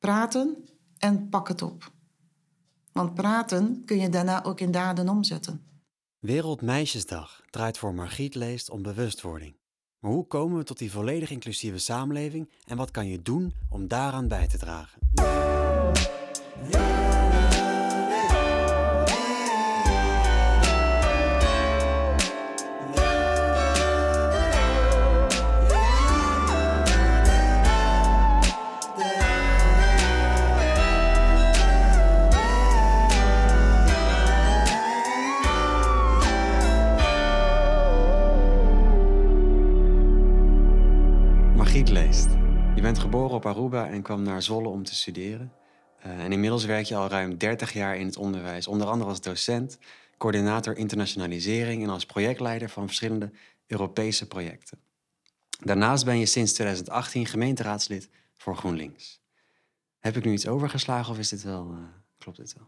praten en pak het op. Want praten kun je daarna ook in daden omzetten. Wereldmeisjesdag draait voor Margriet Leest om bewustwording. Maar hoe komen we tot die volledig inclusieve samenleving en wat kan je doen om daaraan bij te dragen? Bent geboren op Aruba en kwam naar Zwolle om te studeren. Eh, en inmiddels werk je al ruim 30 jaar in het onderwijs, onder andere als docent, coördinator internationalisering en als projectleider van verschillende Europese projecten. Daarnaast ben je sinds 2018 gemeenteraadslid voor GroenLinks. Heb ik nu iets overgeslagen of is dit wel, eh, klopt dit wel?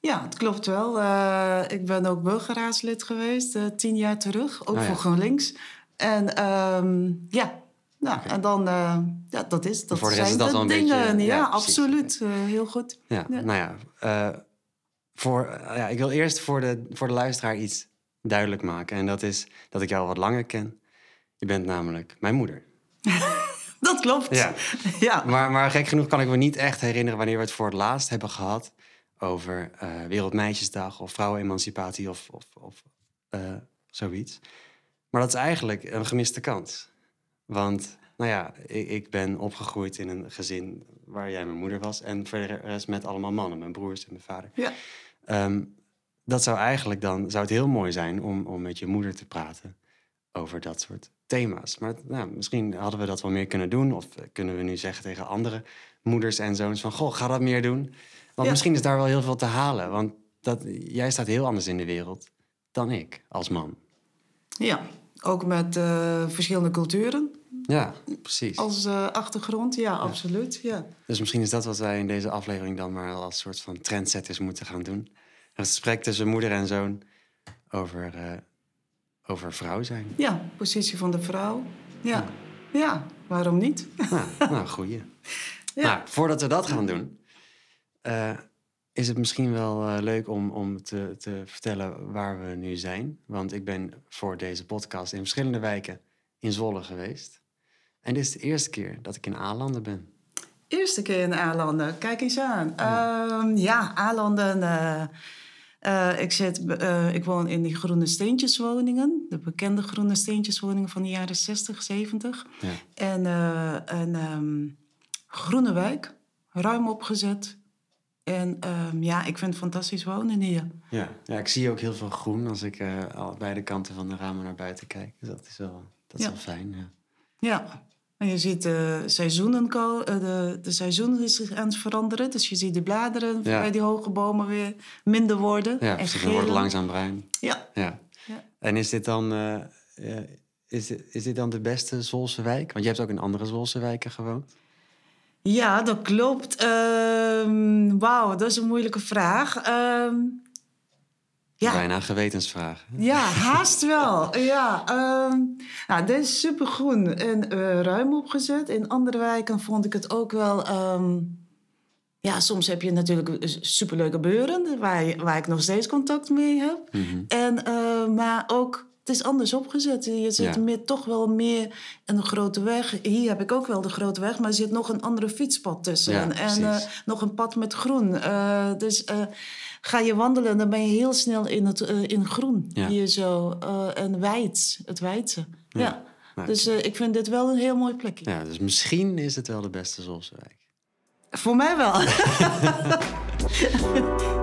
Ja, het klopt wel. Eh, ik ben ook burgerraadslid geweest, tien jaar terug, ook Oh ja. voor GroenLinks. En ehm, ja, nou, en dan, eh, ja, dat is, dat voor de rest zijn is dat wel een dingen. beetje- ja, absoluut. Eh, heel goed. Ja, Ja. nou ja, eh, voor, ja, ik wil eerst voor de, voor de luisteraar iets duidelijk maken. En dat is dat ik jou al wat langer ken. Je bent namelijk mijn moeder. Dat klopt. Ja. ja. Maar, maar gek genoeg kan ik me niet echt herinneren wanneer we het voor het laatst hebben gehad over Wereldmeisjesdag of vrouwenemancipatie of, of, of zoiets. Maar dat is eigenlijk een gemiste kans. Want, nou ja, ik, ik ben opgegroeid in een gezin waar jij mijn moeder was en voor de rest met allemaal mannen, mijn broers en mijn vader. Ja. Ehm, dat zou eigenlijk dan zou het heel mooi zijn om, om met je moeder te praten over dat soort thema's. Maar nou, misschien hadden we dat wel meer kunnen doen. Of kunnen we nu zeggen tegen andere moeders en zoons van... goh, ga dat meer doen. Want Ja. misschien is daar wel heel veel te halen. Want dat, jij staat heel anders in de wereld dan ik als man. ja, ook met eh, verschillende culturen Ja, precies. als eh, achtergrond. Ja, absoluut. Ja. Dus misschien is dat wat wij in deze aflevering dan maar als soort van trendsetters moeten gaan doen. Een gesprek tussen moeder en zoon over, eh, over vrouw zijn. ja, positie van de vrouw. Ja, ja waarom niet? Nou, nou goeie. Ja. Nou, voordat we dat gaan doen, eh, is het misschien wel leuk om, om te, te vertellen waar we nu zijn. Want ik ben voor deze podcast in verschillende wijken in Zwolle geweest. En dit is de eerste keer dat ik in Aalanden ben. Eerste keer in Aalanden, kijk eens aan. Ja, ja Aalanden. eh, eh, ik, zit, eh, ik woon in die groene steentjeswoningen. De bekende groene steentjeswoningen van de jaren 60, 70. Ja. En een ehm, groene wijk, ruim opgezet. En ehm, ja, ik vind het fantastisch wonen hier. Ja, ja ik zie ook heel veel groen als ik eh, al beide kanten van de ramen naar buiten kijk. Dus dat is wel, dat is Ja. wel fijn. Ja. Ja, en je ziet de seizoenen, eh, de, de seizoenen is zich aan het veranderen. Dus je ziet de bladeren Ja. bij die hoge bomen weer minder worden. Ja, en wordt gelen. langzaam bruin. Ja, Ja. Ja. En is dit dan, eh, is, dit, is dit dan de beste Zwolse wijk? Want je hebt ook in andere Zwolse wijken gewoond. ja dat klopt. Ehm, Wauw, dat is een moeilijke vraag. Ehm, ja, Bijna een gewetensvraag. ja, haast wel. Ja, ehm, nou, dit is supergroen en eh, ruim opgezet. In andere wijken vond ik het ook wel... ehm, ja, soms heb je natuurlijk superleuke buren... Waar, waar ik nog steeds contact mee heb. Mhm. En, eh, maar ook, het is anders opgezet. Je zit Ja. meer, toch wel meer in de grote weg. Hier heb ik ook wel de grote weg, maar er zit nog een andere fietspad tussen. Ja, en eh, nog een pad met groen. Eh, dus eh, ga je wandelen, dan ben je heel snel in, het, in groen. Ja. Hier zo. en wijd, het wijdse. Ja. Dus ik vind dit wel een heel mooi plekje. ja, dus misschien is het wel de beste Zwolse wijk. Voor mij wel.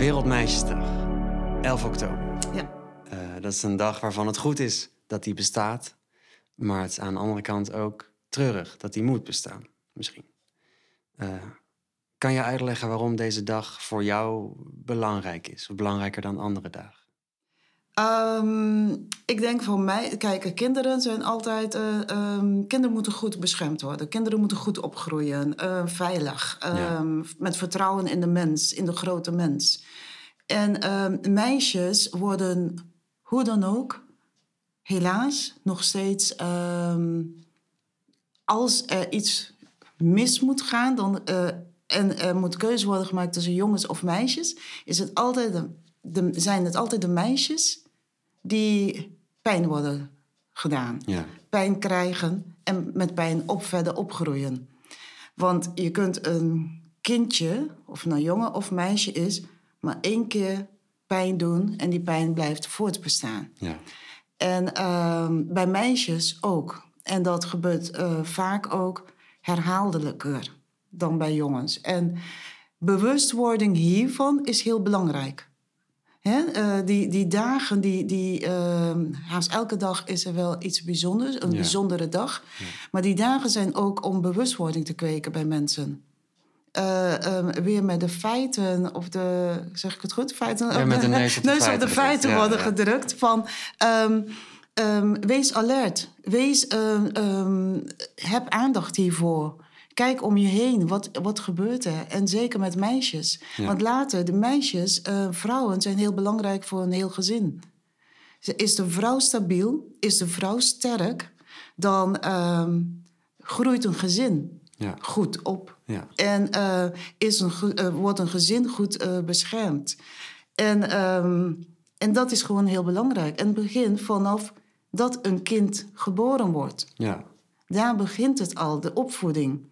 Wereldmeisjesdag, 11 oktober. ja. Eh, dat is een dag waarvan het goed is dat die bestaat. Maar het is aan de andere kant ook treurig dat die moet bestaan, misschien. Eh, kan je uitleggen waarom deze dag voor jou belangrijk is? Of belangrijker dan andere dagen? Ehm, ik denk voor mij, kijk, kinderen zijn altijd. eh, ehm, kinderen moeten goed beschermd worden. Kinderen moeten goed opgroeien, veilig, ehm, met vertrouwen in de mens, in de grote mens. En ehm, meisjes worden hoe dan ook helaas nog steeds, ehm, als er iets mis moet gaan dan, eh, en er moet keuze worden gemaakt tussen jongens of meisjes, is het altijd de, de- zijn het altijd de meisjes die pijn worden gedaan. Ja. Pijn krijgen en met pijn op verder opgroeien. Want je kunt een kindje, of het nou jongen of meisje is, maar één keer pijn doen en die pijn blijft voortbestaan. Ja. En ehm, bij meisjes ook. En dat gebeurt eh, vaak ook herhaaldelijker dan bij jongens. En bewustwording hiervan is heel belangrijk. Hè? eh, die, die dagen, die, die, ehm, haast elke dag is er wel iets bijzonders, een Ja. bijzondere dag. Maar die dagen zijn ook om bewustwording te kweken bij mensen. Eh, ehm, weer met de feiten, of de, zeg ik het goed? Feiten, Ja, met de neus op de feiten worden ja. gedrukt. Van, ehm, ehm, wees alert. Wees, heb aandacht hiervoor. Kijk om je heen. Wat, wat gebeurt er? En zeker met meisjes. Ja. Want later, de meisjes, vrouwen zijn heel belangrijk voor een heel gezin. Is de vrouw stabiel, is de vrouw sterk, dan groeit een gezin Ja. goed op. Ja. En eh, is een, eh, wordt een gezin goed eh, beschermd. En, ehm, en dat is gewoon heel belangrijk. En het begint vanaf dat een kind geboren wordt. Ja. Daar begint het al, de opvoeding.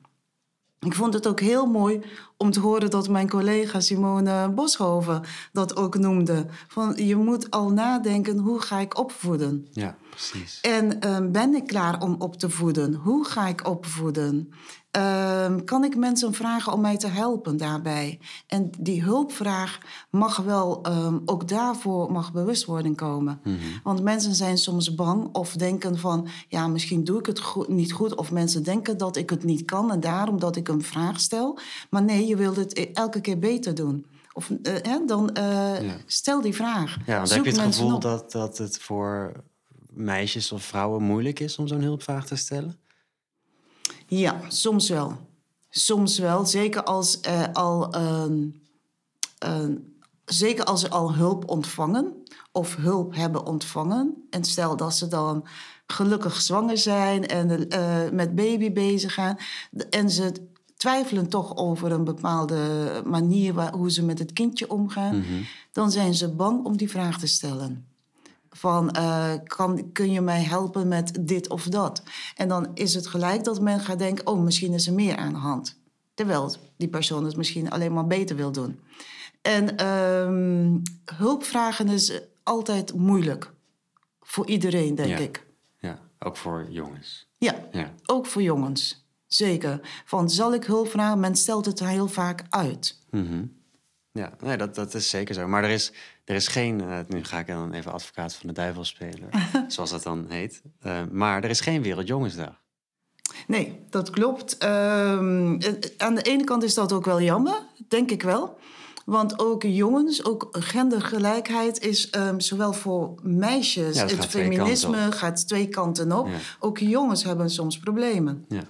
Ik vond het ook heel mooi om te horen dat mijn collega Simone Boshoven dat ook noemde. Van je moet al nadenken, hoe ga ik opvoeden? Ja, precies. En ehm, ben ik klaar om op te voeden? Hoe ga ik opvoeden? Ehm, kan ik mensen vragen om mij te helpen daarbij? En die hulpvraag mag wel, ehm, ook daarvoor mag bewustwording komen. Want mensen zijn soms bang of denken van... ja, misschien doe ik het goed, niet goed. Of mensen denken dat ik het niet kan en daarom dat ik een vraag stel. Maar nee, je wilt het e- elke keer beter doen. Of eh, hè, dan eh, Ja. stel die vraag. Ja, Zoek heb je het gevoel op. dat, dat het voor meisjes of vrouwen moeilijk is om zo'n hulpvraag te stellen? Ja, soms wel. Soms wel. Zeker als, er al, ehm, ehm, zeker als ze al hulp ontvangen of hulp hebben ontvangen. En stel dat ze dan gelukkig zwanger zijn en eh, met baby bezig gaan. En ze twijfelen toch over een bepaalde manier waar, hoe ze met het kindje omgaan. Dan zijn ze bang om die vraag te stellen. Van, eh, kan, kun je mij helpen met dit of dat? En dan is het gelijk dat men gaat denken... oh, misschien is er meer aan de hand. Terwijl die persoon het misschien alleen maar beter wil doen. En ehm, hulp vragen is altijd moeilijk. Voor iedereen, denk Ja. ik. Ja, ook voor jongens. Ja, Ja. ook voor jongens. Zeker. Van, zal ik hulp vragen? Men stelt het heel vaak uit. Mhm. Ja, nee, dat, dat is zeker zo. Maar er is, er is geen, eh, nu ga ik dan even advocaat van de duivel spelen, zoals dat dan heet. Eh, maar er is geen Wereldjongensdag. Nee, dat klopt. Ehm, eh, aan de ene kant is dat ook wel jammer, denk ik wel. Want ook jongens, ook gendergelijkheid is ehm, zowel voor meisjes... Ja, het het gaat twee feminisme gaat twee kanten op. Ja. Ook jongens hebben soms problemen. Ja.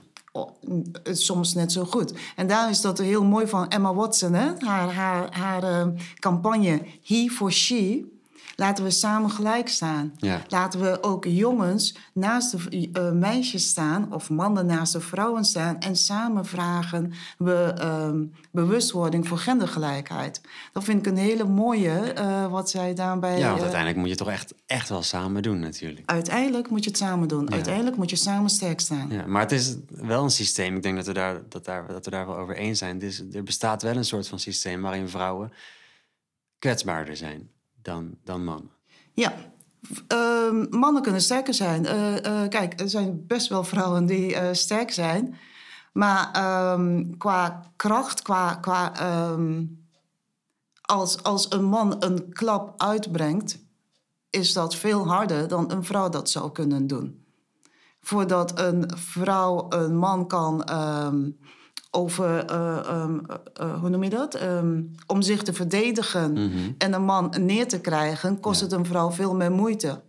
Is soms net zo goed. En daar is dat heel mooi van Emma Watson, hè? haar, haar, haar ehm, campagne He for She. Laten we samen gelijk staan. Ja. Laten we ook jongens naast de eh, meisjes staan, of mannen naast de vrouwen staan, en samen vragen we ehm, bewustwording voor gendergelijkheid. Dat vind ik een hele mooie, eh, wat zij daarbij. ja, want eh, uiteindelijk moet je toch echt, echt wel samen doen natuurlijk. uiteindelijk moet je het samen doen. Uiteindelijk moet je samen sterk staan. Ja, maar het is wel een systeem, ik denk dat we daar, dat daar, dat we daar wel over eens zijn. Dus er bestaat wel een soort van systeem waarin vrouwen kwetsbaarder zijn dan, dan mannen. Ja. Ehm, mannen kunnen sterker zijn. Eh, eh, kijk, er zijn best wel vrouwen die eh, sterk zijn. Maar ehm, qua kracht, qua. qua ehm, als, als een man een klap uitbrengt, is dat veel harder dan een vrouw dat zou kunnen doen. Voordat een vrouw een man kan over, eh, ehm, eh, eh, hoe noem je dat? Ehm, om zich te verdedigen en een man neer te krijgen, kost het een vrouw veel meer moeite.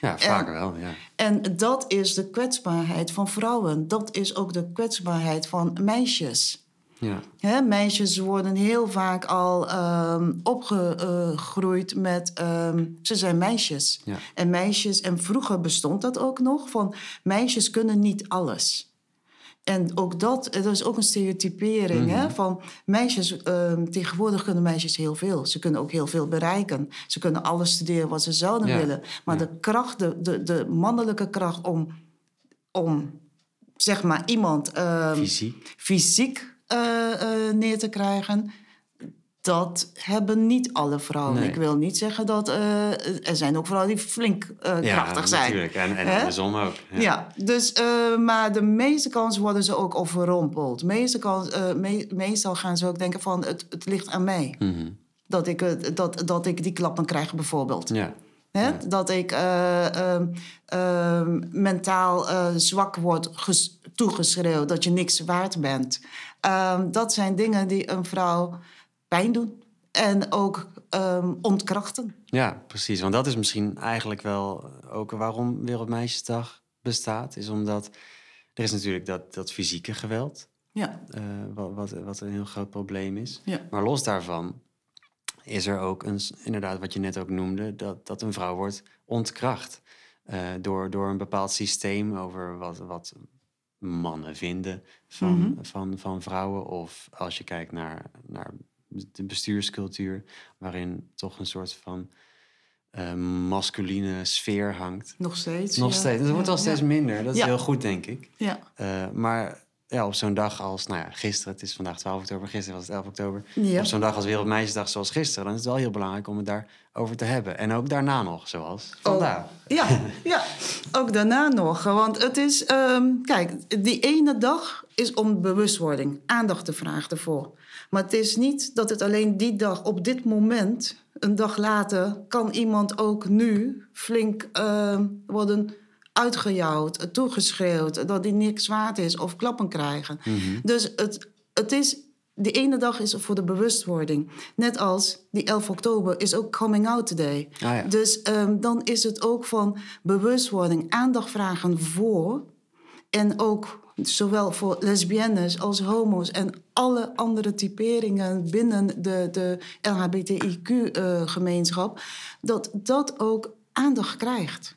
Ja, vaker wel, ja. En dat is de kwetsbaarheid van vrouwen. Dat is ook de kwetsbaarheid van meisjes. Ja. Hè, meisjes worden heel vaak al ehm, opgegroeid met ze zijn meisjes. Ja. En meisjes, en vroeger bestond dat ook nog, van meisjes kunnen niet alles. En ook dat, dat is ook een stereotypering. hè, van meisjes, ehm, tegenwoordig kunnen meisjes heel veel. Ze kunnen ook heel veel bereiken. Ze kunnen alles studeren wat ze zouden Ja. willen. Maar de kracht, de, de, de mannelijke kracht om, om zeg maar iemand ehm, Fysiek. fysiek eh, eh, neer te krijgen. Dat hebben niet alle vrouwen. Nee. Ik wil niet zeggen dat eh, er zijn ook vrouwen die flink eh, krachtig zijn. natuurlijk. En, en andersom ook. Ja, dus, eh, maar de meeste kans worden ze ook overrompeld. Meeste kans, me- meestal gaan ze ook denken van het, het ligt aan mij. Mhm. Dat ik, dat, dat ik die klappen krijg bijvoorbeeld. Ja. Hè? Dat ik eh, ehm, ehm, mentaal zwak word ges- toegeschreeuwd, dat je niks waard bent. Ehm, dat zijn dingen die een vrouw pijn doen en ook ehm, ontkrachten. ja, precies. Want dat is misschien eigenlijk wel ook waarom Wereldmeisjesdag bestaat. Is omdat er is natuurlijk dat, dat fysieke geweld. Ja, eh, wat, wat, wat een heel groot probleem is. Ja. Maar los daarvan is er ook een, inderdaad wat je net ook noemde, dat, dat een vrouw wordt ontkracht. eh, door, door een bepaald systeem over wat, wat mannen vinden van, Mhm. van, van vrouwen. Of als je kijkt naar, naar de bestuurscultuur, waarin toch een soort van eh, masculine sfeer hangt. nog steeds. Nog ja. steeds. Het wordt wel steeds minder. Dat is heel goed, denk ik. Ja, Eh, maar ja, op zo'n dag als, nou ja, gisteren, het is vandaag 12 oktober, gisteren was het 11 oktober. Ja. Op zo'n dag als Wereldmeisjesdag zoals gisteren, dan is het wel heel belangrijk om het daarover te hebben. En ook daarna nog, zoals vandaag. Ja, ja, ook daarna nog. Want het is, ehm, kijk, die ene dag is om bewustwording, aandacht te vragen ervoor. Maar het is niet dat het alleen die dag, op dit moment, een dag later, kan iemand ook nu flink ehm, worden uitgejouwd, toegeschreeuwd, dat hij niks waard is of klappen krijgen. Dus het, het is de ene dag is voor de bewustwording. Net als die 11 oktober is ook Coming Out Day. Ah ja. Dus ehm, dan is het ook van bewustwording, aandacht vragen voor. En ook zowel voor lesbiennes als homo's en alle andere typeringen binnen de, de LHBTIQ-gemeenschap. dat dat ook aandacht krijgt.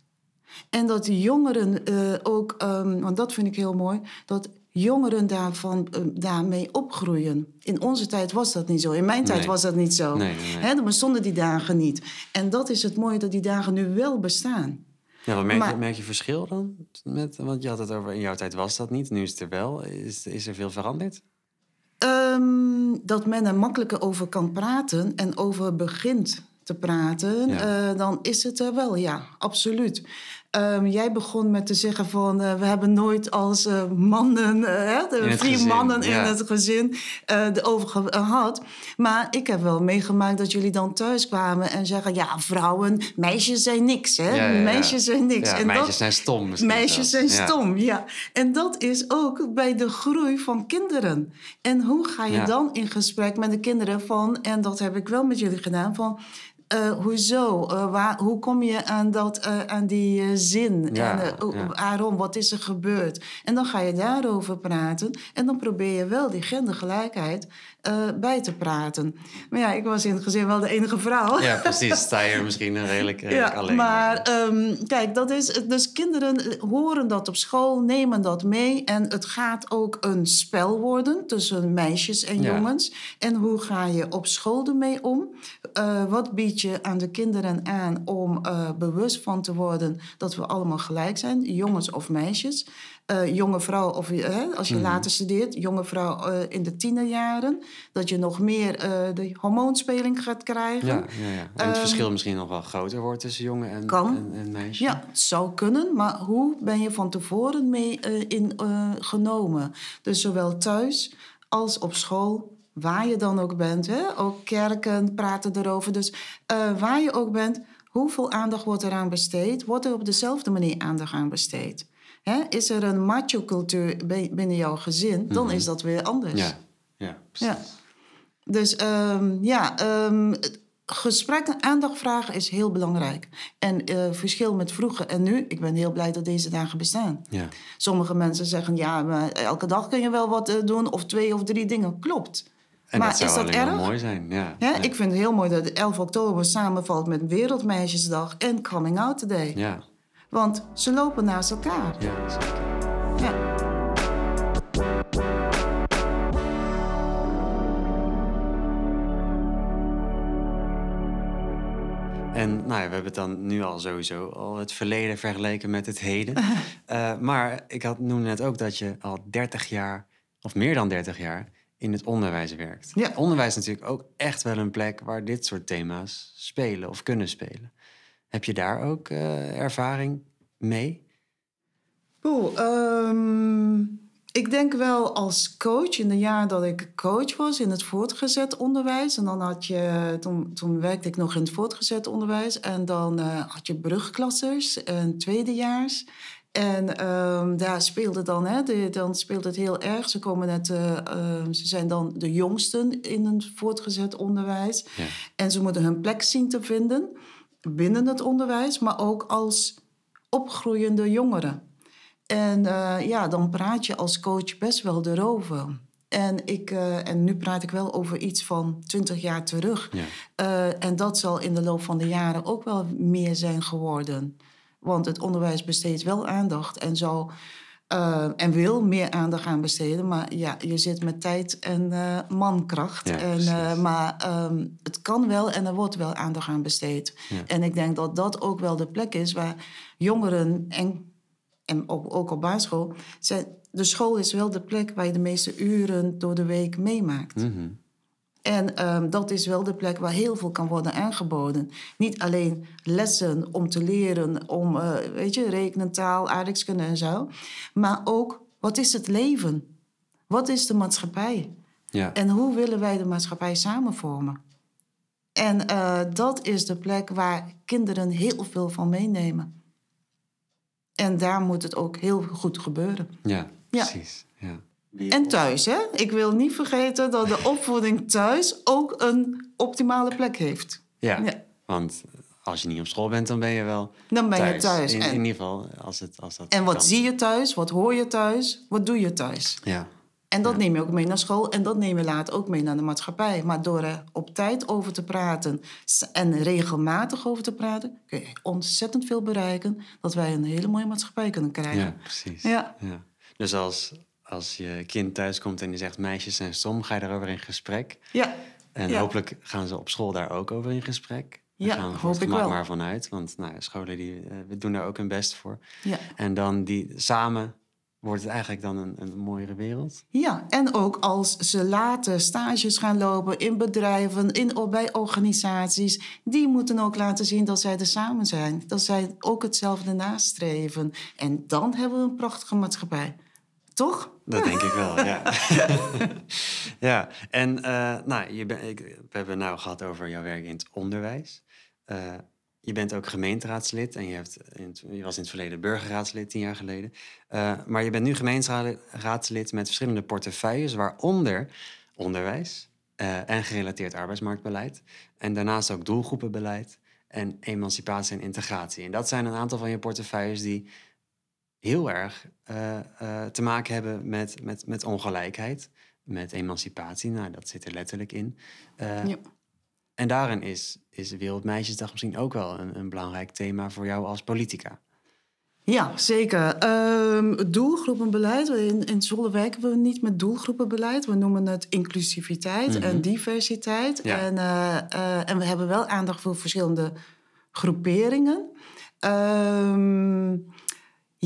En dat jongeren eh, ook, ehm, want dat vind ik heel mooi, dat jongeren daarvan, eh, daarmee opgroeien. In onze tijd was dat niet zo. In mijn tijd Nee. was dat niet zo. Nee, nee, nee. Hè, er bestonden die dagen niet. En dat is het mooie dat die dagen nu wel bestaan. Ja, wat merk, je, Maar- merk je verschil dan? Met, want je had het over, in jouw tijd was dat niet, nu is het er wel. Is, is er veel veranderd? Ehm, dat men er makkelijker over kan praten en over begint te praten, Ja. eh, dan is het er wel, ja, absoluut. Ehm, jij begon met te zeggen van eh, we hebben nooit als eh, mannen, hè, de gezin, mannen ja. in het gezin erover ge- gehad. Maar ik heb wel meegemaakt dat jullie dan thuis kwamen en zeggen ja, vrouwen, meisjes zijn niks, hè? Ja, ja, ja. Meisjes zijn niks. En meisjes dat, zijn stom Meisjes zijn stom, ja. En dat is ook bij de groei van kinderen. En hoe ga je dan in gesprek met de kinderen van... en dat heb ik wel met jullie gedaan, van... eh, hoezo? Eh, waar, hoe kom je aan, dat, eh, aan die zin? Ja, en, ja. Waarom? Wat is er gebeurd? En dan ga je daarover praten. En dan probeer je wel die gendergelijkheid eh, bij te praten. Maar ja, ik was in het gezin wel de enige vrouw. Ja, precies. Sta je er misschien redelijk, redelijk Ja, alleen. maar ehm, kijk, dat is, dus kinderen horen dat op school, nemen dat mee. En het gaat ook een spel worden tussen meisjes en Ja. jongens. En hoe ga je op school ermee om? Eh, wat bied je aan de kinderen aan om eh, bewust van te worden dat we allemaal gelijk zijn, jongens of meisjes? Eh, jonge vrouw, of eh, als je Mhm. later studeert, jonge vrouw eh, in de tienerjaren, dat je nog meer de hormoonspeling gaat krijgen. Ja, ja, ja. En het Ehm, verschil misschien nog wel groter wordt tussen jongen en, en, en meisjes. Ja, het zou kunnen, maar hoe ben je van tevoren mee in, genomen? Dus zowel thuis als op school, waar je dan ook bent. Hè? Ook kerken praten erover. Dus waar je ook bent, hoeveel aandacht wordt eraan besteed? Wordt er op dezelfde manier aandacht aan besteed? Hè? Is er een macho-cultuur bi- binnen jouw gezin, dan is dat weer anders. Ja, ja, precies. Ja. Dus ehm, ja, ehm, gesprekken, aandacht vragen is heel belangrijk. En uh, verschil met vroeger en nu, ik ben heel blij dat deze dagen bestaan. Ja. Sommige mensen zeggen, ja, maar elke dag kun je wel wat uh, doen, of twee of drie dingen. Klopt. En maar dat zou is dat erg? mooi zijn. Ja. Ja, ja. Ik vind het heel mooi dat 11 oktober samenvalt met Wereldmeisjesdag en Coming Out Day. ja. Want ze lopen naast elkaar. ja, zeker. Ja. En nou ja, we hebben het dan nu al sowieso al het verleden vergeleken met het heden. Eh, maar ik had, noemde net ook dat je al 30 jaar, of meer dan 30 jaar, in het onderwijs werkt. Ja. Onderwijs is natuurlijk ook echt wel een plek waar dit soort thema's spelen of kunnen spelen. Heb je daar ook eh, ervaring mee? Ehm, ik denk wel als coach, in de jaren dat ik coach was in het voortgezet onderwijs. En dan had je, toen, toen werkte ik nog in het voortgezet onderwijs. En dan eh, had je brugklassers en tweedejaars. En ehm, daar speelde dan, hè, de, dan speelt het heel erg. Ze, komen net, eh, ehm, ze zijn dan de jongsten in het voortgezet onderwijs. Ja. En ze moeten hun plek zien te vinden binnen het onderwijs, maar ook als opgroeiende jongeren. En eh, ja, dan praat je als coach best wel erover. En, ik, eh, en nu praat ik wel over iets van 20 jaar terug. Ja. Eh, en dat zal in de loop van de jaren ook wel meer zijn geworden. Want het onderwijs besteedt wel aandacht en, zal, eh, en wil meer aandacht aan besteden. Maar ja, je zit met tijd en eh, mankracht. Ja, en, eh, maar ehm, het kan wel en er wordt wel aandacht aan besteed. Ja. En ik denk dat dat ook wel de plek is waar jongeren en, en ook, ook op basisschool... Zijn, de school is wel de plek waar je de meeste uren door de week meemaakt. Mhm. En ehm, dat is wel de plek waar heel veel kan worden aangeboden. Niet alleen lessen om te leren, om, eh, weet je, rekenen, taal, aardrijkskunde en zo. Maar ook, wat is het leven? Wat is de maatschappij? ja. En hoe willen wij de maatschappij samen vormen? En eh, dat is de plek waar kinderen heel veel van meenemen. En daar moet het ook heel goed gebeuren. ja, Ja. precies. Ja. En thuis, hè? Ik wil niet vergeten dat de opvoeding thuis ook een optimale plek heeft. Ja. Ja. want als je niet op school bent, dan ben je wel Dan ben thuis. je thuis. In, en, in ieder geval, als, het, als dat en wat kan. zie je thuis? Wat hoor je thuis? Wat doe je thuis? Ja, En dat neem je ook mee naar school en dat neem je later ook mee naar de maatschappij. Maar door er op tijd over te praten en regelmatig over te praten, kun je ontzettend veel bereiken dat wij een hele mooie maatschappij kunnen krijgen. ja precies. Ja. Ja. Dus als, als je kind thuis komt en die zegt meisjes zijn stom, ga je daarover in gesprek. Ja, En Ja. hopelijk gaan ze op school daar ook over in gesprek. Daar Ja, gaan we hoop ik wel. maar vanuit. Want nou, ja, scholen die, we doen daar ook hun best voor. ja. En dan die samen wordt het eigenlijk dan een, een mooiere wereld. Ja, en ook als ze later stages gaan lopen in bedrijven, in, bij organisaties, die moeten ook laten zien dat zij er samen zijn. Dat zij ook hetzelfde nastreven. En dan hebben we een prachtige maatschappij. Toch? Dat denk ik wel, ja. ja, en eh, nou, je ben, ik, we hebben het nou gehad over jouw werk in het onderwijs. Eh, je bent ook gemeenteraadslid en je, hebt in het- je was in het verleden burgerraadslid tien jaar geleden. Eh, maar je bent nu gemeenteraadslid met verschillende portefeuilles, waaronder onderwijs en gerelateerd arbeidsmarktbeleid. En daarnaast ook doelgroepenbeleid en emancipatie en integratie. En dat zijn een aantal van je portefeuilles die heel erg eh, eh, te maken hebben met, met, met ongelijkheid, met emancipatie. Nou, dat zit er letterlijk in. Eh, Ja. En daarin is, is Wereldmeisjesdag misschien ook wel een, een belangrijk thema voor jou als politica. Ja, zeker. Ehm, doelgroepenbeleid. In, in Zwolle werken we niet met doelgroepenbeleid. We noemen het inclusiviteit en diversiteit. Ja. En, en we hebben wel aandacht voor verschillende groeperingen. Ehm,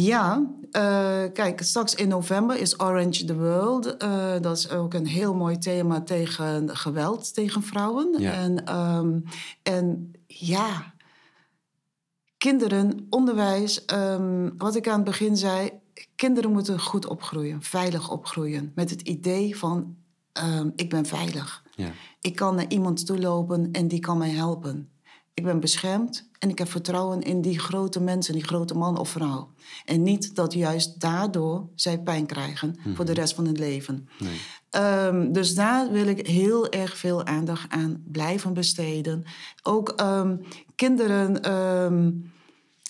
ja, eh, kijk, straks in november is Orange the World. Eh, dat is ook een heel mooi thema tegen geweld tegen vrouwen. Ja. En, ehm, en ja, kinderen, onderwijs, ehm, wat ik aan het begin zei, kinderen moeten goed opgroeien, veilig opgroeien. Met het idee van, ehm, ik ben veilig. Ja, Ik kan naar iemand toe lopen en die kan mij helpen. Ik ben beschermd en ik heb vertrouwen in die grote mensen, die grote man of vrouw. En niet dat juist daardoor zij pijn krijgen voor de rest van hun leven. nee. Ehm, dus daar wil ik heel erg veel aandacht aan blijven besteden. Ook ehm, kinderen, ehm,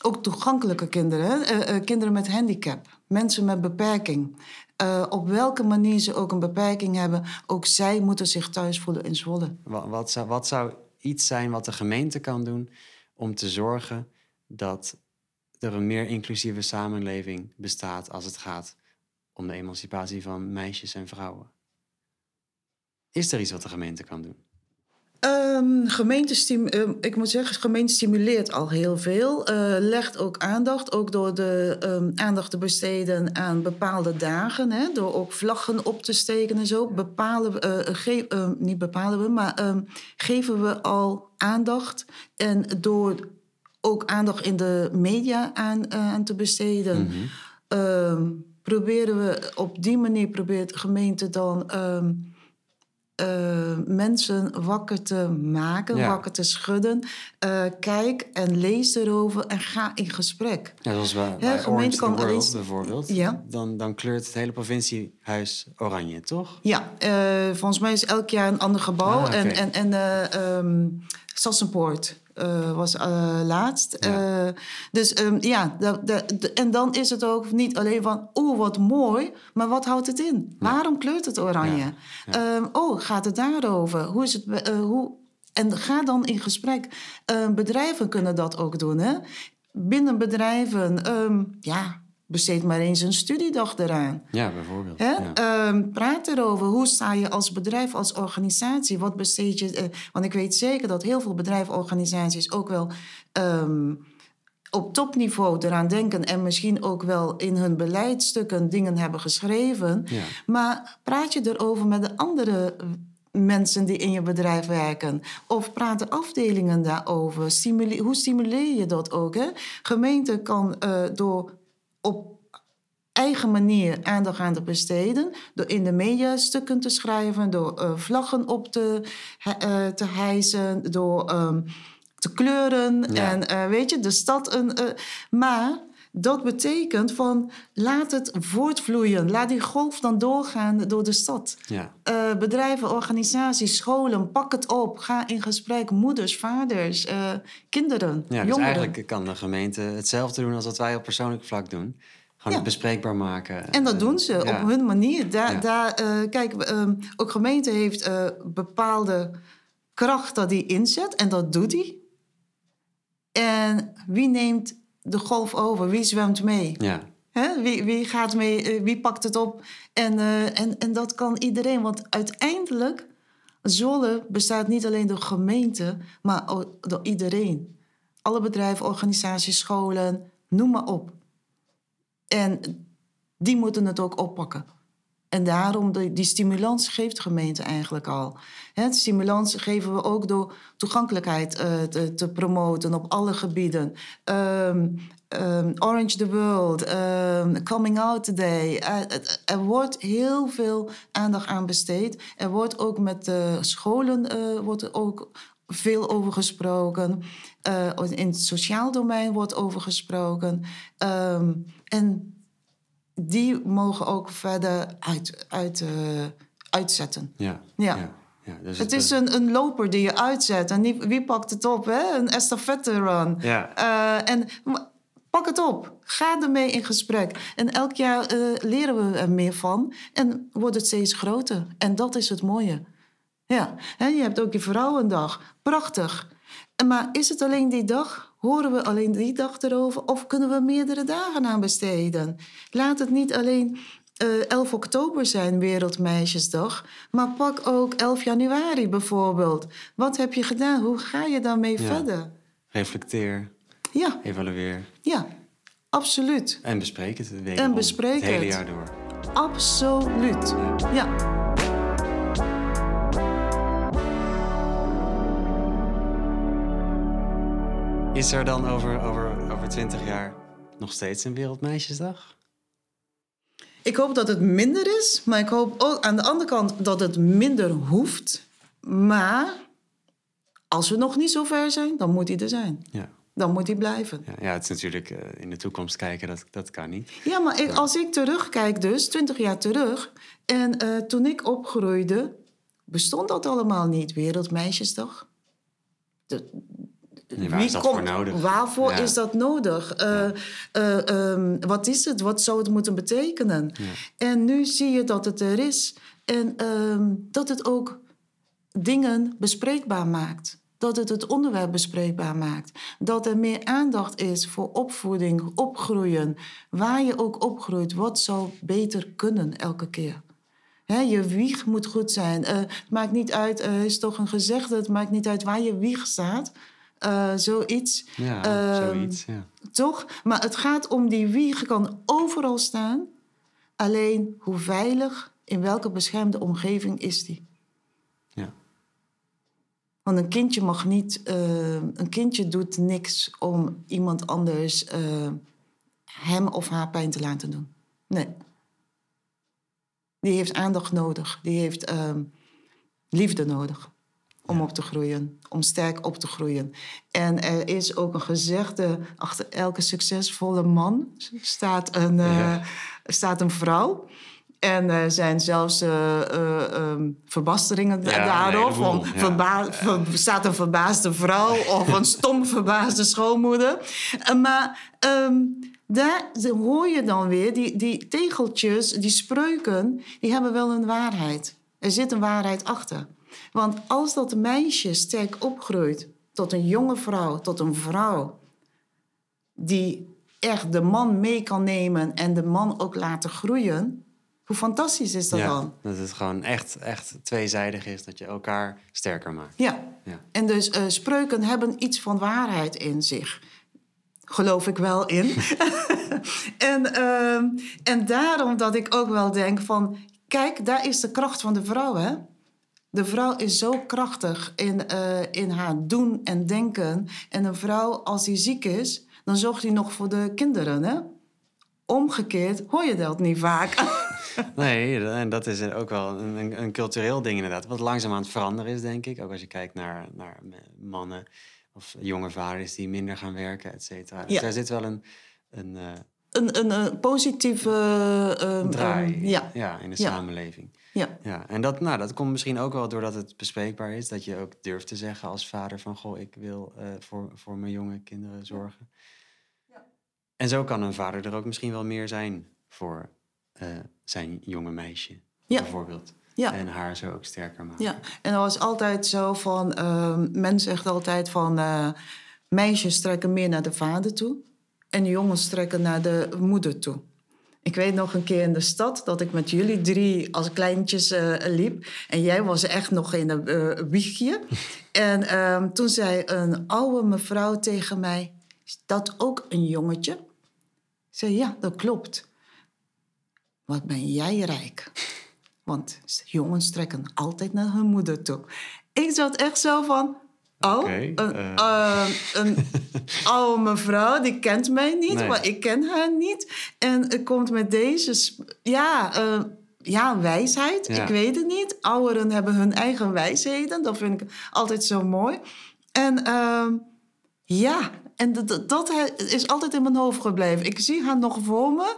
ook toegankelijke kinderen, uh, uh, kinderen met handicap, mensen met beperking. Uh, op welke manier ze ook een beperking hebben, ook zij moeten zich thuis voelen in Zwolle. Wat, wat, zou, wat zou iets zijn wat de gemeente kan doen om te zorgen dat er een meer inclusieve samenleving bestaat als het gaat om de emancipatie van meisjes en vrouwen? Is er iets wat de gemeente kan doen? Um, gemeente uh, ik moet zeggen, gemeente stimuleert al heel veel. Uh, legt ook aandacht, ook door de um, aandacht te besteden aan bepaalde dagen. Hè, door ook vlaggen op te steken en zo. Bepalen, uh, ge niet bepalen we, maar geven we al aandacht. En door ook aandacht in de media aan, aan te besteden... Mm -hmm. proberen we op die manier probeert de gemeente dan uh, mensen wakker te maken, wakker te schudden. Uh, kijk en lees erover en ga in gesprek. Ja, zoals bij, bij Orange kan World bijvoorbeeld. Ja. Dan, dan kleurt het hele provinciehuis oranje, toch? Ja, uh, volgens mij is elk jaar een ander gebouw. Ah, okay. En, en, en um, Sassenpoort uh, was uh, laatst. Ja. Uh, dus um, ja, de, de, de, en dan is het ook niet alleen van, oh wat mooi, maar wat houdt het in? Ja. Waarom kleurt het oranje? Ja. Um, oh, gaat het daarover? Hoe is het? hoe, en ga dan in gesprek. bedrijven kunnen dat ook doen. Hè? Binnen bedrijven, um, ja, besteed maar eens een studiedag eraan. Ja, bijvoorbeeld. Ja. Um, praat erover. Hoe sta je als bedrijf, als organisatie? Wat besteed je? Uh, want ik weet zeker dat heel veel bedrijforganisaties ook wel um, op topniveau eraan denken en misschien ook wel in hun beleidstukken dingen hebben geschreven. Ja. Maar praat je erover met de andere mensen die in je bedrijf werken? Of praten afdelingen daarover? Stimule hoe stimuleer je dat ook? Hè? Gemeente kan uh, door op eigen manier aandacht aan te besteden. Door in de media stukken te schrijven, door uh, vlaggen op te, uh, te hijsen, door um, te kleuren. Ja. En uh, weet je, de stad een. maar dat betekent van laat het voortvloeien. Laat die golf dan doorgaan door de stad. Ja. Uh, bedrijven, organisaties, scholen, pak het op. Ga in gesprek. Moeders, vaders, uh, kinderen, ja, dus eigenlijk kan de gemeente hetzelfde doen als wat wij op persoonlijk vlak doen. Gewoon ja. het bespreekbaar maken. En dat doen ze ja. op hun manier. Daar, ja. daar, uh, kijk, um, ook gemeente heeft bepaalde kracht dat die inzet. En dat doet hij. En wie neemt de golf over? Wie zwemt mee? Ja. Hè? Wie, wie gaat mee? Eh, wie pakt het op? En, uh, en, en dat kan iedereen. Want uiteindelijk, Zwolle bestaat niet alleen door gemeenten, maar door iedereen. Alle bedrijven, organisaties, scholen, noem maar op. En die moeten het ook oppakken. En daarom, die, stimulans geeft de gemeente eigenlijk al. He, stimulans geven we ook door toegankelijkheid uh, te, te, promoten op alle gebieden. Um, um, Orange the World, um, Coming Out Today. Uh, er wordt heel veel aandacht aan besteed. Er wordt ook met de scholen wordt ook veel over gesproken. in het sociaal domein wordt over gesproken. en die mogen ook verder uit, uit, uh, uitzetten. Ja. ja. ja. ja dus het, het, is een, een loper die je uitzet. En wie, wie pakt het op? Hè? Een estafette run. Ja. Uh, en pak het op. Ga ermee in gesprek. En elk jaar uh, leren we er meer van. En wordt het steeds groter. En dat is het mooie. Ja. En je hebt ook je Vrouwendag. Prachtig. Maar is het alleen die dag? Horen we alleen die dag erover of kunnen we meerdere dagen aan besteden? Laat het niet alleen uh, eh, 11 oktober zijn, Wereldmeisjesdag, maar pak ook 11 januari bijvoorbeeld. Wat heb je gedaan? Hoe ga je daarmee ja. verder? Reflecteer. Ja. Evalueer. Ja, absoluut. En bespreek het. En bespreek het. hele jaar door. Absoluut. ja. Is er dan over, over, over 20 jaar nog steeds een Wereldmeisjesdag? Ik hoop dat het minder is, maar ik hoop ook aan de andere kant dat het minder hoeft. Maar als we nog niet zo ver zijn, dan moet hij er zijn. Ja. dan moet die blijven. Ja, ja, het is natuurlijk eh, in de toekomst kijken, dat, dat kan niet. Ja, maar ik, als ik terugkijk dus, 20 jaar terug... en eh, toen ik opgroeide, bestond dat allemaal niet. Wereldmeisjesdag. De, Nee, waar is dat voor nodig? Waarvoor Ja. is dat nodig? Eh, eh, ehm, wat is het? Wat zou het moeten betekenen? En nu zie je dat het er is. En ehm, dat het ook dingen bespreekbaar maakt. Dat het het onderwerp bespreekbaar maakt. Dat er meer aandacht is voor opvoeding, opgroeien. Waar je ook opgroeit, wat zou beter kunnen elke keer? Je wieg moet goed zijn. Eh, het maakt niet uit, er is toch een gezegde, het maakt niet uit waar je wieg staat. Eh, zoiets. Ja, Ehm, zoiets. Ja. Toch? Maar het gaat om die wieg kan overal staan. Alleen hoe veilig, in welke beschermde omgeving is die? Ja. Want een kindje mag niet, eh, een kindje doet niks om iemand anders eh, hem of haar pijn te laten doen. Nee. Die heeft aandacht nodig. Die heeft ehm, liefde nodig om op te groeien, om sterk op te groeien. En er is ook een gezegde, achter elke succesvolle man staat een, eh, staat een vrouw. En er zijn zelfs ehm, verbasteringen Ja, daarop. Van, verba- ver- staat een verbaasde vrouw of een stom verbaasde schoonmoeder. Maar ehm, daar hoor je dan weer, die, die tegeltjes, die spreuken, die hebben wel een waarheid. Er zit een waarheid achter. Want als dat meisje sterk opgroeit tot een jonge vrouw, tot een vrouw die echt de man mee kan nemen en de man ook laten groeien, hoe fantastisch is dat ja, dan? dat het gewoon echt, echt tweezijdig is, dat je elkaar sterker maakt. Ja. Ja. En dus eh, spreuken hebben iets van waarheid in zich. Geloof ik wel in. en, ehm, en daarom dat ik ook wel denk van... Kijk, daar is de kracht van de vrouw, hè? De vrouw is zo krachtig in, eh, in haar doen en denken. En een vrouw, als die ziek is, dan zorgt die nog voor de kinderen, hè? Omgekeerd hoor je dat niet vaak. Nee, en dat is ook wel een, een, cultureel ding inderdaad. Wat langzaam aan het veranderen is, denk ik. Ook als je kijkt naar, naar mannen of jonge vaders die minder gaan werken, et cetera. Dus Ja. daar zit wel een, een, eh, een, een, een positieve... ehm, draai ehm, ja, in de Ja. samenleving. Ja. Ja, en dat, nou, dat komt misschien ook wel doordat het bespreekbaar is. Dat je ook durft te zeggen als vader van... goh, ik wil eh, voor, voor mijn jonge kinderen zorgen. En zo kan een vader er ook misschien wel meer zijn voor eh, zijn jonge meisje, Ja. bijvoorbeeld. Ja. En haar zo ook sterker maken. Ja, en dat was altijd zo van... ehm men zegt altijd van... eh, meisjes trekken meer naar de vader toe... en jongens trekken naar de moeder toe. Ik weet nog een keer in de stad dat ik met jullie drie als kleintjes eh, liep. En jij was echt nog in een eh, wiegje. en ehm, toen zei een oude mevrouw tegen mij... Is dat ook een jongetje? Ik zei, ja, dat klopt. Wat ben jij rijk. Want jongens trekken altijd naar hun moeder toe. Ik zat echt zo van... Oh, een, eh. eh, een oude mevrouw, die kent mij niet, Nee. maar ik ken haar niet. En het komt met deze, ja, eh, ja, wijsheid. Ja. Ik weet het niet. Ouderen hebben hun eigen wijsheden. Dat vind ik altijd zo mooi. En ehm, ja, en dat- is altijd in mijn hoofd gebleven. Ik zie haar nog voor me.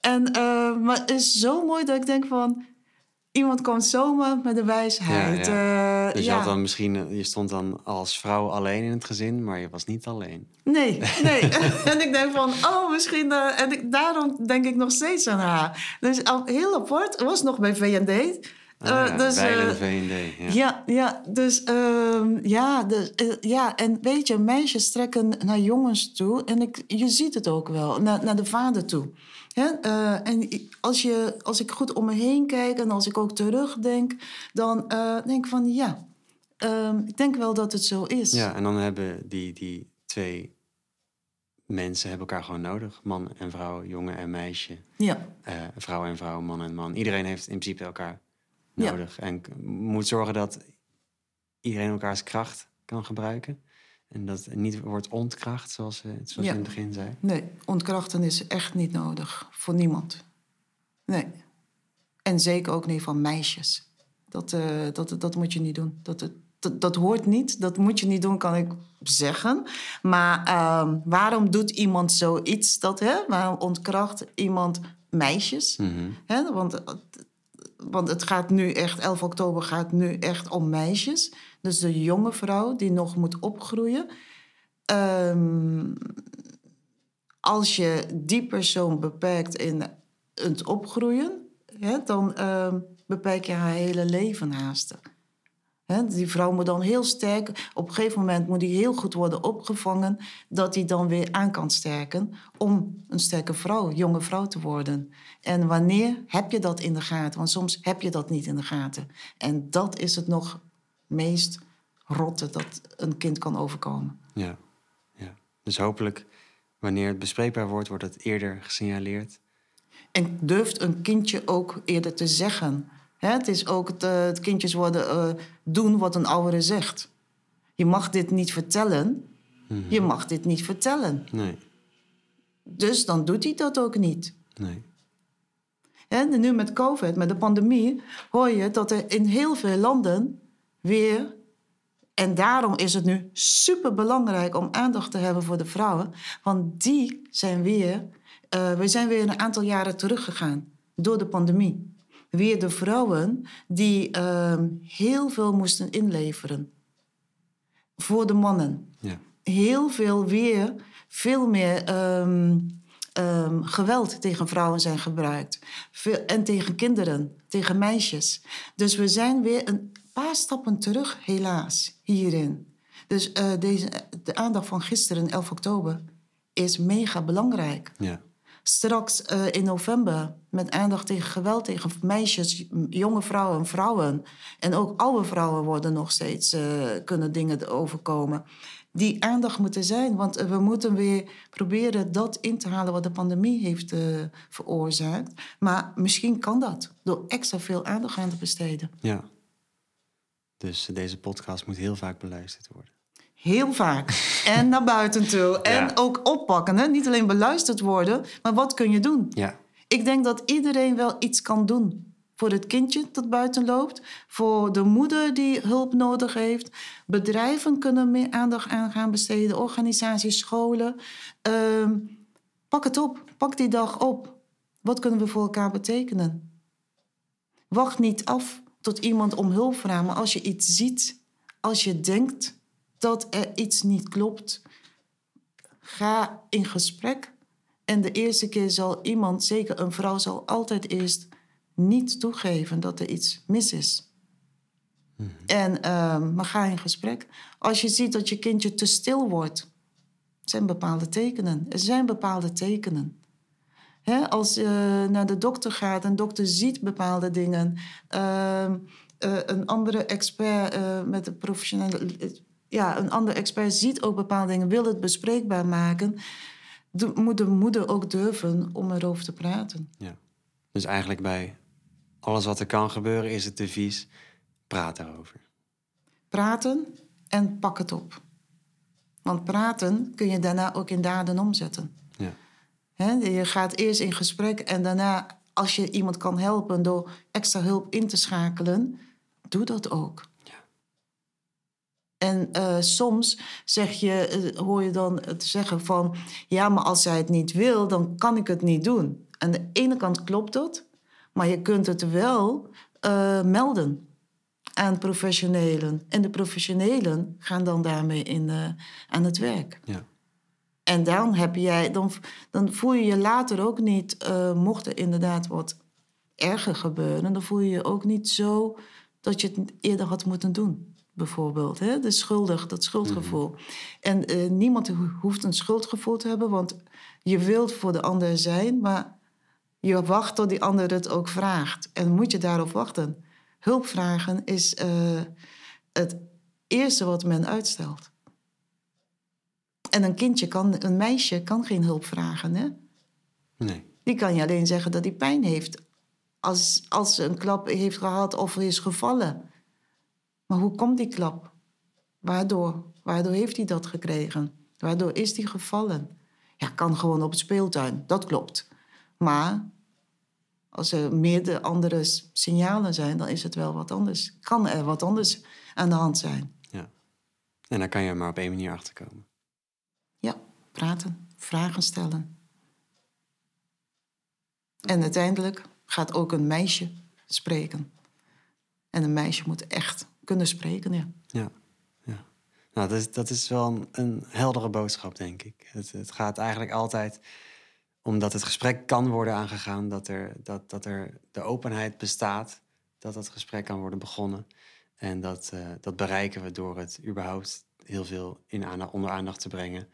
En, eh, maar het is zo mooi dat ik denk van... Iemand komt zomaar met de wijsheid. Ja, Dus je, ja. had dan misschien, eh, je stond dan als vrouw alleen in het gezin, maar je was niet alleen. Nee, nee. en ik denk van, oh, misschien... eh, en ik, daarom denk ik nog steeds aan haar. Dus al, heel apart. Was nog bij V&D. Ah, Eh, ja, dus, bij de VND. Ja. Ja, ja, dus ehm, ja, dus, ja, en weet je, meisjes trekken naar jongens toe en ik, je ziet het ook wel, naar, naar de vader toe. Eh, en als, je, als ik goed om me heen kijk en als ik ook terugdenk, dan eh, denk ik van ja, ehm, ik denk wel dat het zo is. Ja, en dan hebben die, die twee mensen hebben elkaar gewoon nodig. Man en vrouw, jongen en meisje. ja, eh, vrouw en vrouw, man en man. Iedereen heeft in principe elkaar Ja. nodig. En moet zorgen dat iedereen elkaars kracht kan gebruiken. En dat het niet wordt ontkracht, zoals, eh, zoals Ja. in het begin zei. nee, ontkrachten is echt niet nodig voor niemand. Nee. En zeker ook niet van meisjes. Dat, eh, dat, dat moet je niet doen. Dat, dat, Dat, dat hoort niet, dat moet je niet doen, kan ik zeggen. Maar ehm, waarom doet iemand zoiets? Dat, hè? Waarom ontkracht iemand meisjes? Mhm. Hè? Want, want het gaat nu echt, 11 oktober gaat nu echt om meisjes. Dus de jonge vrouw die nog moet opgroeien. Ehm, als je die persoon beperkt in het opgroeien, hè, dan ehm, beperk je haar hele leven haast. Die vrouw moet dan heel sterk, op een gegeven moment moet die heel goed worden opgevangen, dat die dan weer aan kan sterken om een sterke vrouw, jonge vrouw te worden. En wanneer heb je dat in de gaten? Want soms heb je dat niet in de gaten. En dat is het nog meest rotte dat een kind kan overkomen. Ja. ja. Dus hopelijk, wanneer het bespreekbaar wordt, wordt het eerder gesignaleerd. En durft een kindje ook eerder te zeggen. Hè, het is ook het, eh, het kindjes worden eh, doen wat een oudere zegt. Je mag dit niet vertellen. Je mag dit niet vertellen. Nee, Dus dan doet hij dat ook niet. nee. En nu met COVID, met de pandemie, hoor je dat er in heel veel landen weer. En daarom is het nu super belangrijk om aandacht te hebben voor de vrouwen. Want die zijn weer. eh, we zijn weer een aantal jaren teruggegaan door de pandemie. Weer de vrouwen die ehm, heel veel moesten inleveren. Voor de mannen Ja. heel veel weer, veel meer ehm, ehm, geweld tegen vrouwen zijn gebruikt. Veel, en tegen kinderen, tegen meisjes. Dus we zijn weer een paar stappen terug, helaas, hierin. Dus eh, deze, de aandacht van gisteren, 11 oktober, is mega belangrijk. Ja. Straks eh, in november met aandacht tegen geweld tegen meisjes, jonge vrouwen en vrouwen. En ook oude vrouwen worden nog steeds, eh, kunnen dingen overkomen. Die aandacht moeten zijn, want eh, we moeten weer proberen dat in te halen wat de pandemie heeft veroorzaakt. Maar misschien kan dat door extra veel aandacht aan te besteden. ja. Dus deze podcast moet heel vaak beluisterd worden. Heel vaak. En naar buiten toe. En Ja. ook oppakken. Hè? Niet alleen beluisterd worden, maar wat kun je doen? Ja. Ik denk dat iedereen wel iets kan doen. Voor het kindje dat buiten loopt. Voor de moeder die hulp nodig heeft. Bedrijven kunnen meer aandacht aan gaan besteden. Organisaties, scholen. Ehm, pak het op. Pak die dag op. Wat kunnen we voor elkaar betekenen? Wacht niet af tot iemand om hulp vraagt. Maar als je iets ziet, als je denkt dat er iets niet klopt, ga in gesprek. En de eerste keer zal iemand, zeker een vrouw, zal altijd eerst niet toegeven dat er iets mis is. En, ehm, maar ga in gesprek. Als je ziet dat je kindje te stil wordt, zijn bepaalde tekenen. Er zijn bepaalde tekenen. Hè, als je naar de dokter gaat en de dokter ziet bepaalde dingen. ehm, eh, een andere expert eh, met een professionele. Ja, een andere expert ziet ook bepaalde dingen, wil het bespreekbaar maken. De, moet de moeder ook durven om erover te praten. ja. Dus eigenlijk bij alles wat er kan gebeuren is het devies... praat daarover. Praten en pak het op. Want praten kun je daarna ook in daden omzetten. Ja. Je gaat eerst in gesprek en daarna, als je iemand kan helpen door extra hulp in te schakelen, doe dat ook. En eh, soms zeg je, eh, hoor je dan het zeggen van, ja, maar als zij het niet wil, dan kan ik het niet doen. Aan de ene kant klopt dat, maar je kunt het wel eh, melden aan professionelen. En de professionelen gaan dan daarmee in, aan het werk. Ja. En dan, heb jij, dan, dan voel je je later ook niet, mocht er inderdaad wat erger gebeuren, dan voel je je ook niet zo dat je het eerder had moeten doen. Bijvoorbeeld, hè? de schuldig, dat schuldgevoel. En eh, niemand ho- hoeft een schuldgevoel te hebben, want je wilt voor de ander zijn, maar je wacht tot die ander het ook vraagt. En moet je daarop wachten. Hulp vragen is eh, het eerste wat men uitstelt. En een kindje kan, een meisje kan geen hulp vragen. Hè? Nee. Die kan je alleen zeggen dat hij pijn heeft. Als, als ze een klap heeft gehad of is gevallen. Maar hoe komt die klap? Waardoor? Waardoor heeft hij dat gekregen? Waardoor is hij gevallen? Ja, kan gewoon op het speeltuin, dat klopt. Maar als er meerdere andere signalen zijn, dan is het wel wat anders. Kan er wat anders aan de hand zijn. En daar kan je maar op één manier achter komen. Ja, praten, vragen stellen. En uiteindelijk gaat ook een meisje spreken. En een meisje moet echt kunnen spreken, ja. Ja, ja. Nou, dat is, dat is wel een, heldere boodschap, denk ik. Het, het gaat eigenlijk altijd omdat het gesprek kan worden aangegaan, dat er, dat, dat er de openheid bestaat, dat dat gesprek kan worden begonnen. En dat, eh, dat bereiken we door het überhaupt heel veel in aandacht, onder aandacht te brengen.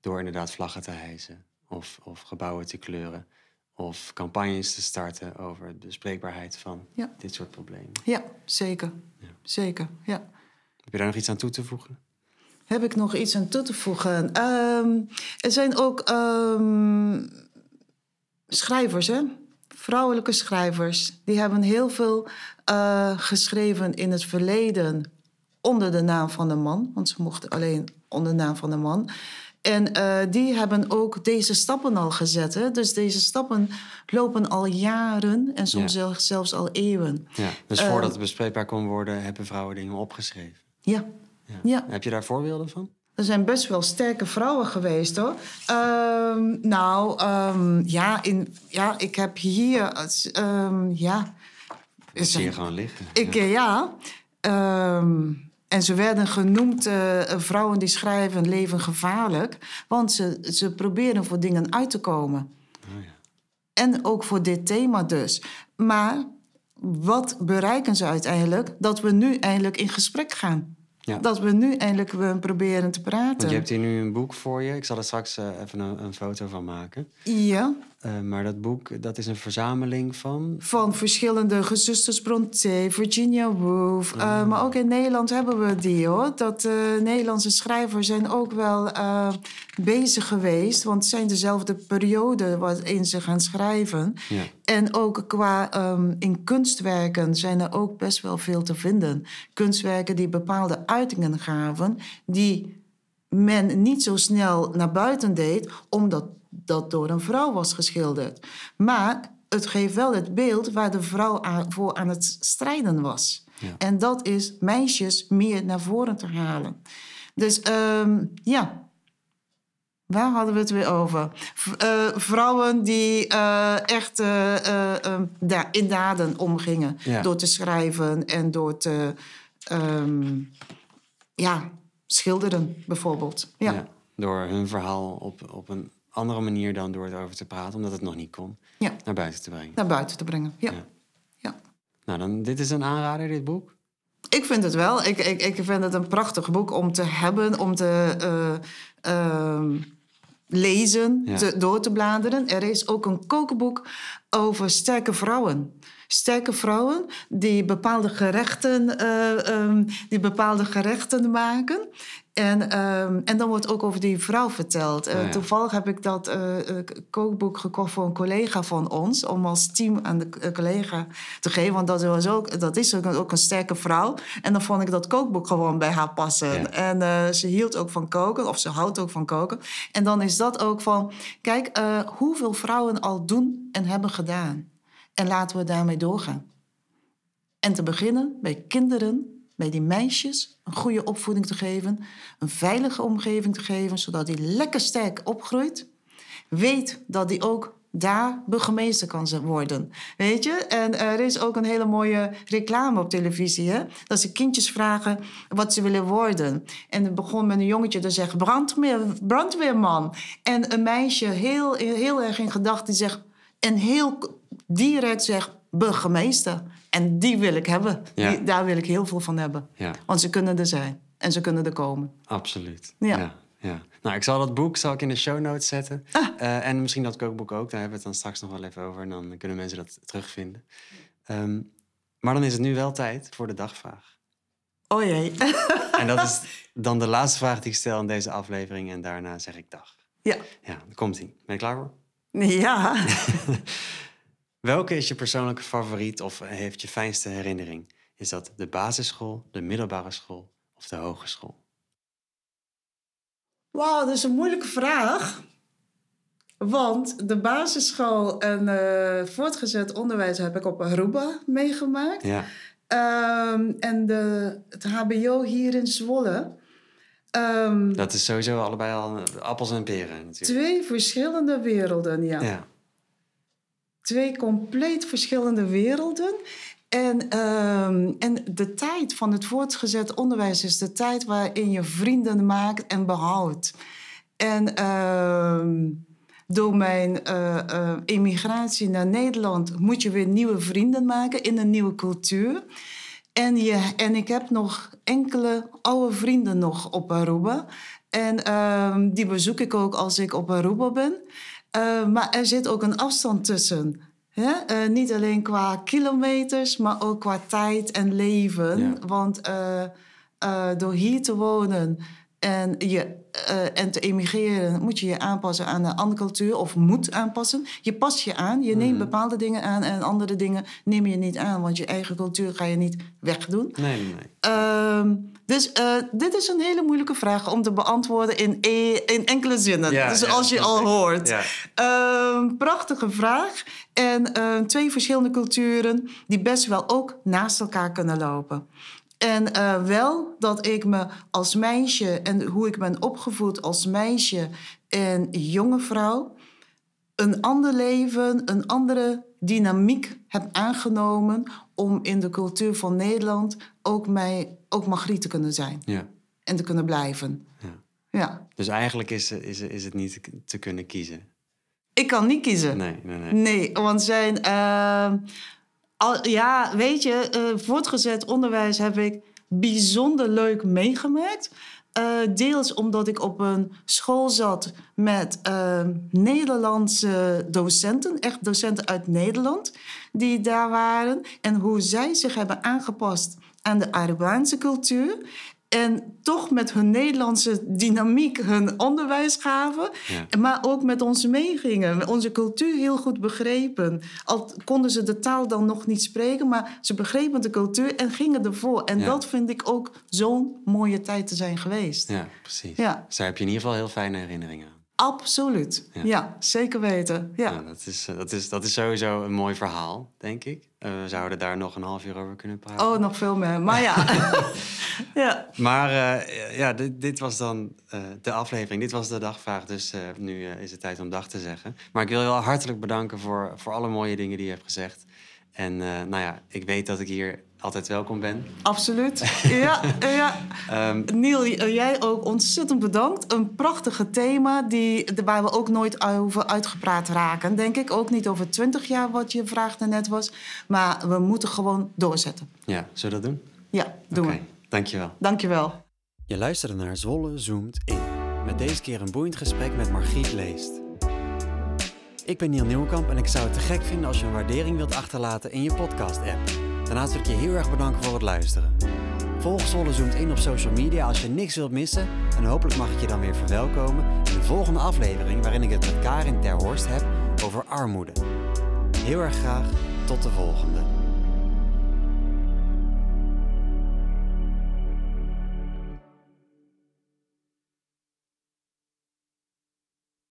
Door inderdaad vlaggen te hijsen of, of gebouwen te kleuren. Of campagnes te starten over de bespreekbaarheid van Ja. dit soort problemen. Ja, zeker. Ja. Zeker, ja. Heb je daar nog iets aan toe te voegen? Heb ik nog iets aan toe te voegen? Ehm, er zijn ook ehm, schrijvers, hè? Vrouwelijke schrijvers. Die hebben heel veel eh, geschreven in het verleden onder de naam van de man. Want ze mochten alleen onder de naam van de man. En eh, die hebben ook deze stappen al gezet. Hè? Dus deze stappen lopen al jaren en soms Ja. zelfs- al eeuwen. Ja, dus Eh, voordat het bespreekbaar kon worden, hebben vrouwen dingen opgeschreven. Ja, Ja. Ja. Heb je daar voorbeelden van? Er zijn best wel sterke vrouwen geweest hoor. Ehm, nou, ehm, ja, in, ja, ik heb hier. ehm, ja. Dat zie je gewoon liggen. Ik, ja. eh, ja. En ze werden genoemd eh, vrouwen die schrijven leven gevaarlijk. Want ze, ze proberen voor dingen uit te komen. Oh, ja. En ook voor dit thema dus. Maar wat bereiken ze uiteindelijk? Dat we nu eindelijk in gesprek gaan. Ja. Dat we nu eindelijk eh, proberen te praten. Want je hebt hier nu een boek voor je. Ik zal er straks eh, even een, een foto van maken. Ja. Eh, maar dat boek, dat is een verzameling van... van verschillende gezusters Brontë, Virginia Woolf. eh, maar ook in Nederland hebben we die hoor. Dat eh, Nederlandse schrijvers zijn ook wel eh, bezig geweest. Want het zijn dezelfde periode waarin ze gaan schrijven. Ja. En ook qua ehm, in kunstwerken zijn er ook best wel veel te vinden. Kunstwerken die bepaalde uitingen gaven, die men niet zo snel naar buiten deed, omdat dat door een vrouw was geschilderd. Maar het geeft wel het beeld waar de vrouw aan- voor aan het strijden was. Ja. En dat is meisjes meer naar voren te halen. Dus ehm, ja, Waar hadden we het weer over? V- eh, vrouwen die eh, echt eh, eh, eh, da- in daden omgingen. Ja. Door te schrijven en door te ehm, ja, schilderen, bijvoorbeeld. Ja. Ja, door hun verhaal op, op een andere manier dan door het over te praten, omdat het nog niet kon, Ja. naar buiten te brengen. naar buiten te brengen. Ja. Ja. Ja. Nou, dan, dit is een aanrader, dit boek. Ik vind het wel. Ik, ik, ik vind het een prachtig boek om te hebben, om te eh, ehm, lezen, Ja. te, door te bladeren. Er is ook een kookboek over sterke vrouwen. Sterke vrouwen die bepaalde gerechten, eh, ehm, die bepaalde gerechten maken. En, ehm, en dan wordt ook over die vrouw verteld. Eh, Oh ja. Toevallig heb ik dat eh, kookboek gekocht voor een collega van ons. Om als team aan de collega te geven. Want dat, was ook, dat is ook een, ook een sterke vrouw. En dan vond ik dat kookboek gewoon bij haar passen. Ja. En ze hield ook van koken. Of ze houdt ook van koken. En dan is dat ook van... Kijk, hoeveel vrouwen al doen en hebben gedaan. En laten we daarmee doorgaan. En te beginnen bij kinderen, bij die meisjes, een goede opvoeding te geven, een veilige omgeving te geven, zodat die lekker sterk opgroeit. Weet dat die ook daar burgemeester kan worden. Weet je? En er is ook een hele mooie reclame op televisie. Hè? Dat ze kindjes vragen wat ze willen worden. En het begon met een jongetje te zeggen: brandweer, brandweerman. En een meisje heel, heel erg in gedachten die zegt. En heel direct zegt: burgemeester. En die wil ik hebben. Ja. Die, daar wil ik heel veel van hebben. Ja, Want ze kunnen er zijn. En ze kunnen er komen. absoluut. Ja. ja, ja. Nou, ik zal dat boek zal ik in de show notes zetten. Ah. Eh, en misschien dat kookboek ook. Daar hebben we het dan straks nog wel even over. En dan kunnen mensen dat terugvinden. Ehm, maar dan is het nu wel tijd voor de dagvraag. Oh jee. En dat is dan de laatste vraag die ik stel in deze aflevering. En daarna zeg ik dag. ja. Ja, komt ie. Ben je klaar voor? Ja. Welke is je persoonlijke favoriet of heeft je fijnste herinnering? Is dat de basisschool, de middelbare school of de hogeschool? Wauw, dat is een moeilijke vraag. Want de basisschool en eh, voortgezet onderwijs heb ik op Aruba meegemaakt. Ja, Ehm, en de, het HBO hier in Zwolle Ehm, Dat is sowieso allebei al eh, appels en peren natuurlijk. twee verschillende werelden, ja. Ja. Twee compleet verschillende werelden. En, ehm, en de tijd van het voortgezet onderwijs is de tijd waarin je vrienden maakt en behoudt. En ehm, door mijn eh, emigratie naar Nederland moet je weer nieuwe vrienden maken in een nieuwe cultuur. En, je, en ik heb nog enkele oude vrienden nog op Aruba. En ehm, die bezoek ik ook als ik op Aruba ben. Uh, maar er zit ook een afstand tussen. Hè? Uh, niet alleen qua kilometers, maar ook qua tijd en leven. Ja. Want uh, door hier te wonen en, je, en te emigreren, moet je je aanpassen aan een andere cultuur of moet aanpassen. Je past je aan, je neemt Mhm. bepaalde dingen aan en andere dingen neem je niet aan, want je eigen cultuur ga je niet wegdoen. Nee, nee, nee. Ehm, dus eh, dit is een hele moeilijke vraag om te beantwoorden in, e- in enkele zinnen. Ja, dus ja, als je al hoort. Ja. Ehm, prachtige vraag. En ehm, twee verschillende culturen die best wel ook naast elkaar kunnen lopen. En eh, wel dat ik me als meisje en hoe ik ben opgevoed als meisje en jonge vrouw een ander leven, een andere dynamiek heb aangenomen om in de cultuur van Nederland ook, mij, ook Magriet te kunnen zijn Ja. en te kunnen blijven. Ja. Ja, Dus eigenlijk is, is, is het niet te kunnen kiezen. ik kan niet kiezen. Nee, nee, nee. Nee, want zijn. eh, al, ja, weet je, eh, voortgezet onderwijs heb ik bijzonder leuk meegemaakt. Eh, deels omdat ik op een school zat met eh, Nederlandse docenten, echt docenten uit Nederland, die daar waren. En hoe zij zich hebben aangepast aan de Arubaanse cultuur. En toch met hun Nederlandse dynamiek hun onderwijs gaven. Ja. Maar ook met ons meegingen. Onze cultuur heel goed begrepen. Al konden ze de taal dan nog niet spreken, maar ze begrepen de cultuur en gingen ervoor. En Ja. dat vind ik ook zo'n mooie tijd te zijn geweest. Ja, precies. Ja. Dus daar heb je in ieder geval heel fijne herinneringen aan. Absoluut. Ja. Ja. zeker weten. Ja. Ja, dat, is, eh, dat, is, dat is sowieso een mooi verhaal, denk ik. Eh, we zouden daar nog een half uur over kunnen praten. Oh, nog veel meer. Maar ja. ja. Maar eh, ja, dit, dit was dan de aflevering. Dit was de dagvraag, dus nu is het tijd om dag te zeggen. Maar ik wil je wel hartelijk bedanken voor, voor alle mooie dingen die je hebt gezegd. En nou ja, ik weet dat ik hier altijd welkom ben. Absoluut. Ja, ja. Ehm, Niel, j- jij ook ontzettend bedankt. Een prachtige thema die, waar we ook nooit over uitgepraat raken. Denk ik ook niet over 20 jaar, wat je vraagde net was. Maar we moeten gewoon doorzetten. ja, zullen we dat doen? Ja, doen Oké, we. dankjewel. Dankjewel. Je luisterde naar Zwolle Zoomt In. Met deze keer een boeiend gesprek met Margriet Leest. Ik ben Niel Nieuwkamp en ik zou het te gek vinden als je een waardering wilt achterlaten in je podcast-app. Daarnaast wil ik je heel erg bedanken voor het luisteren. Volg Zwolle Zoomt In op social media als je niks wilt missen. En hopelijk mag ik je dan weer verwelkomen in de volgende aflevering waarin ik het met Karin Ter Horst heb over armoede. Heel erg graag, tot de volgende.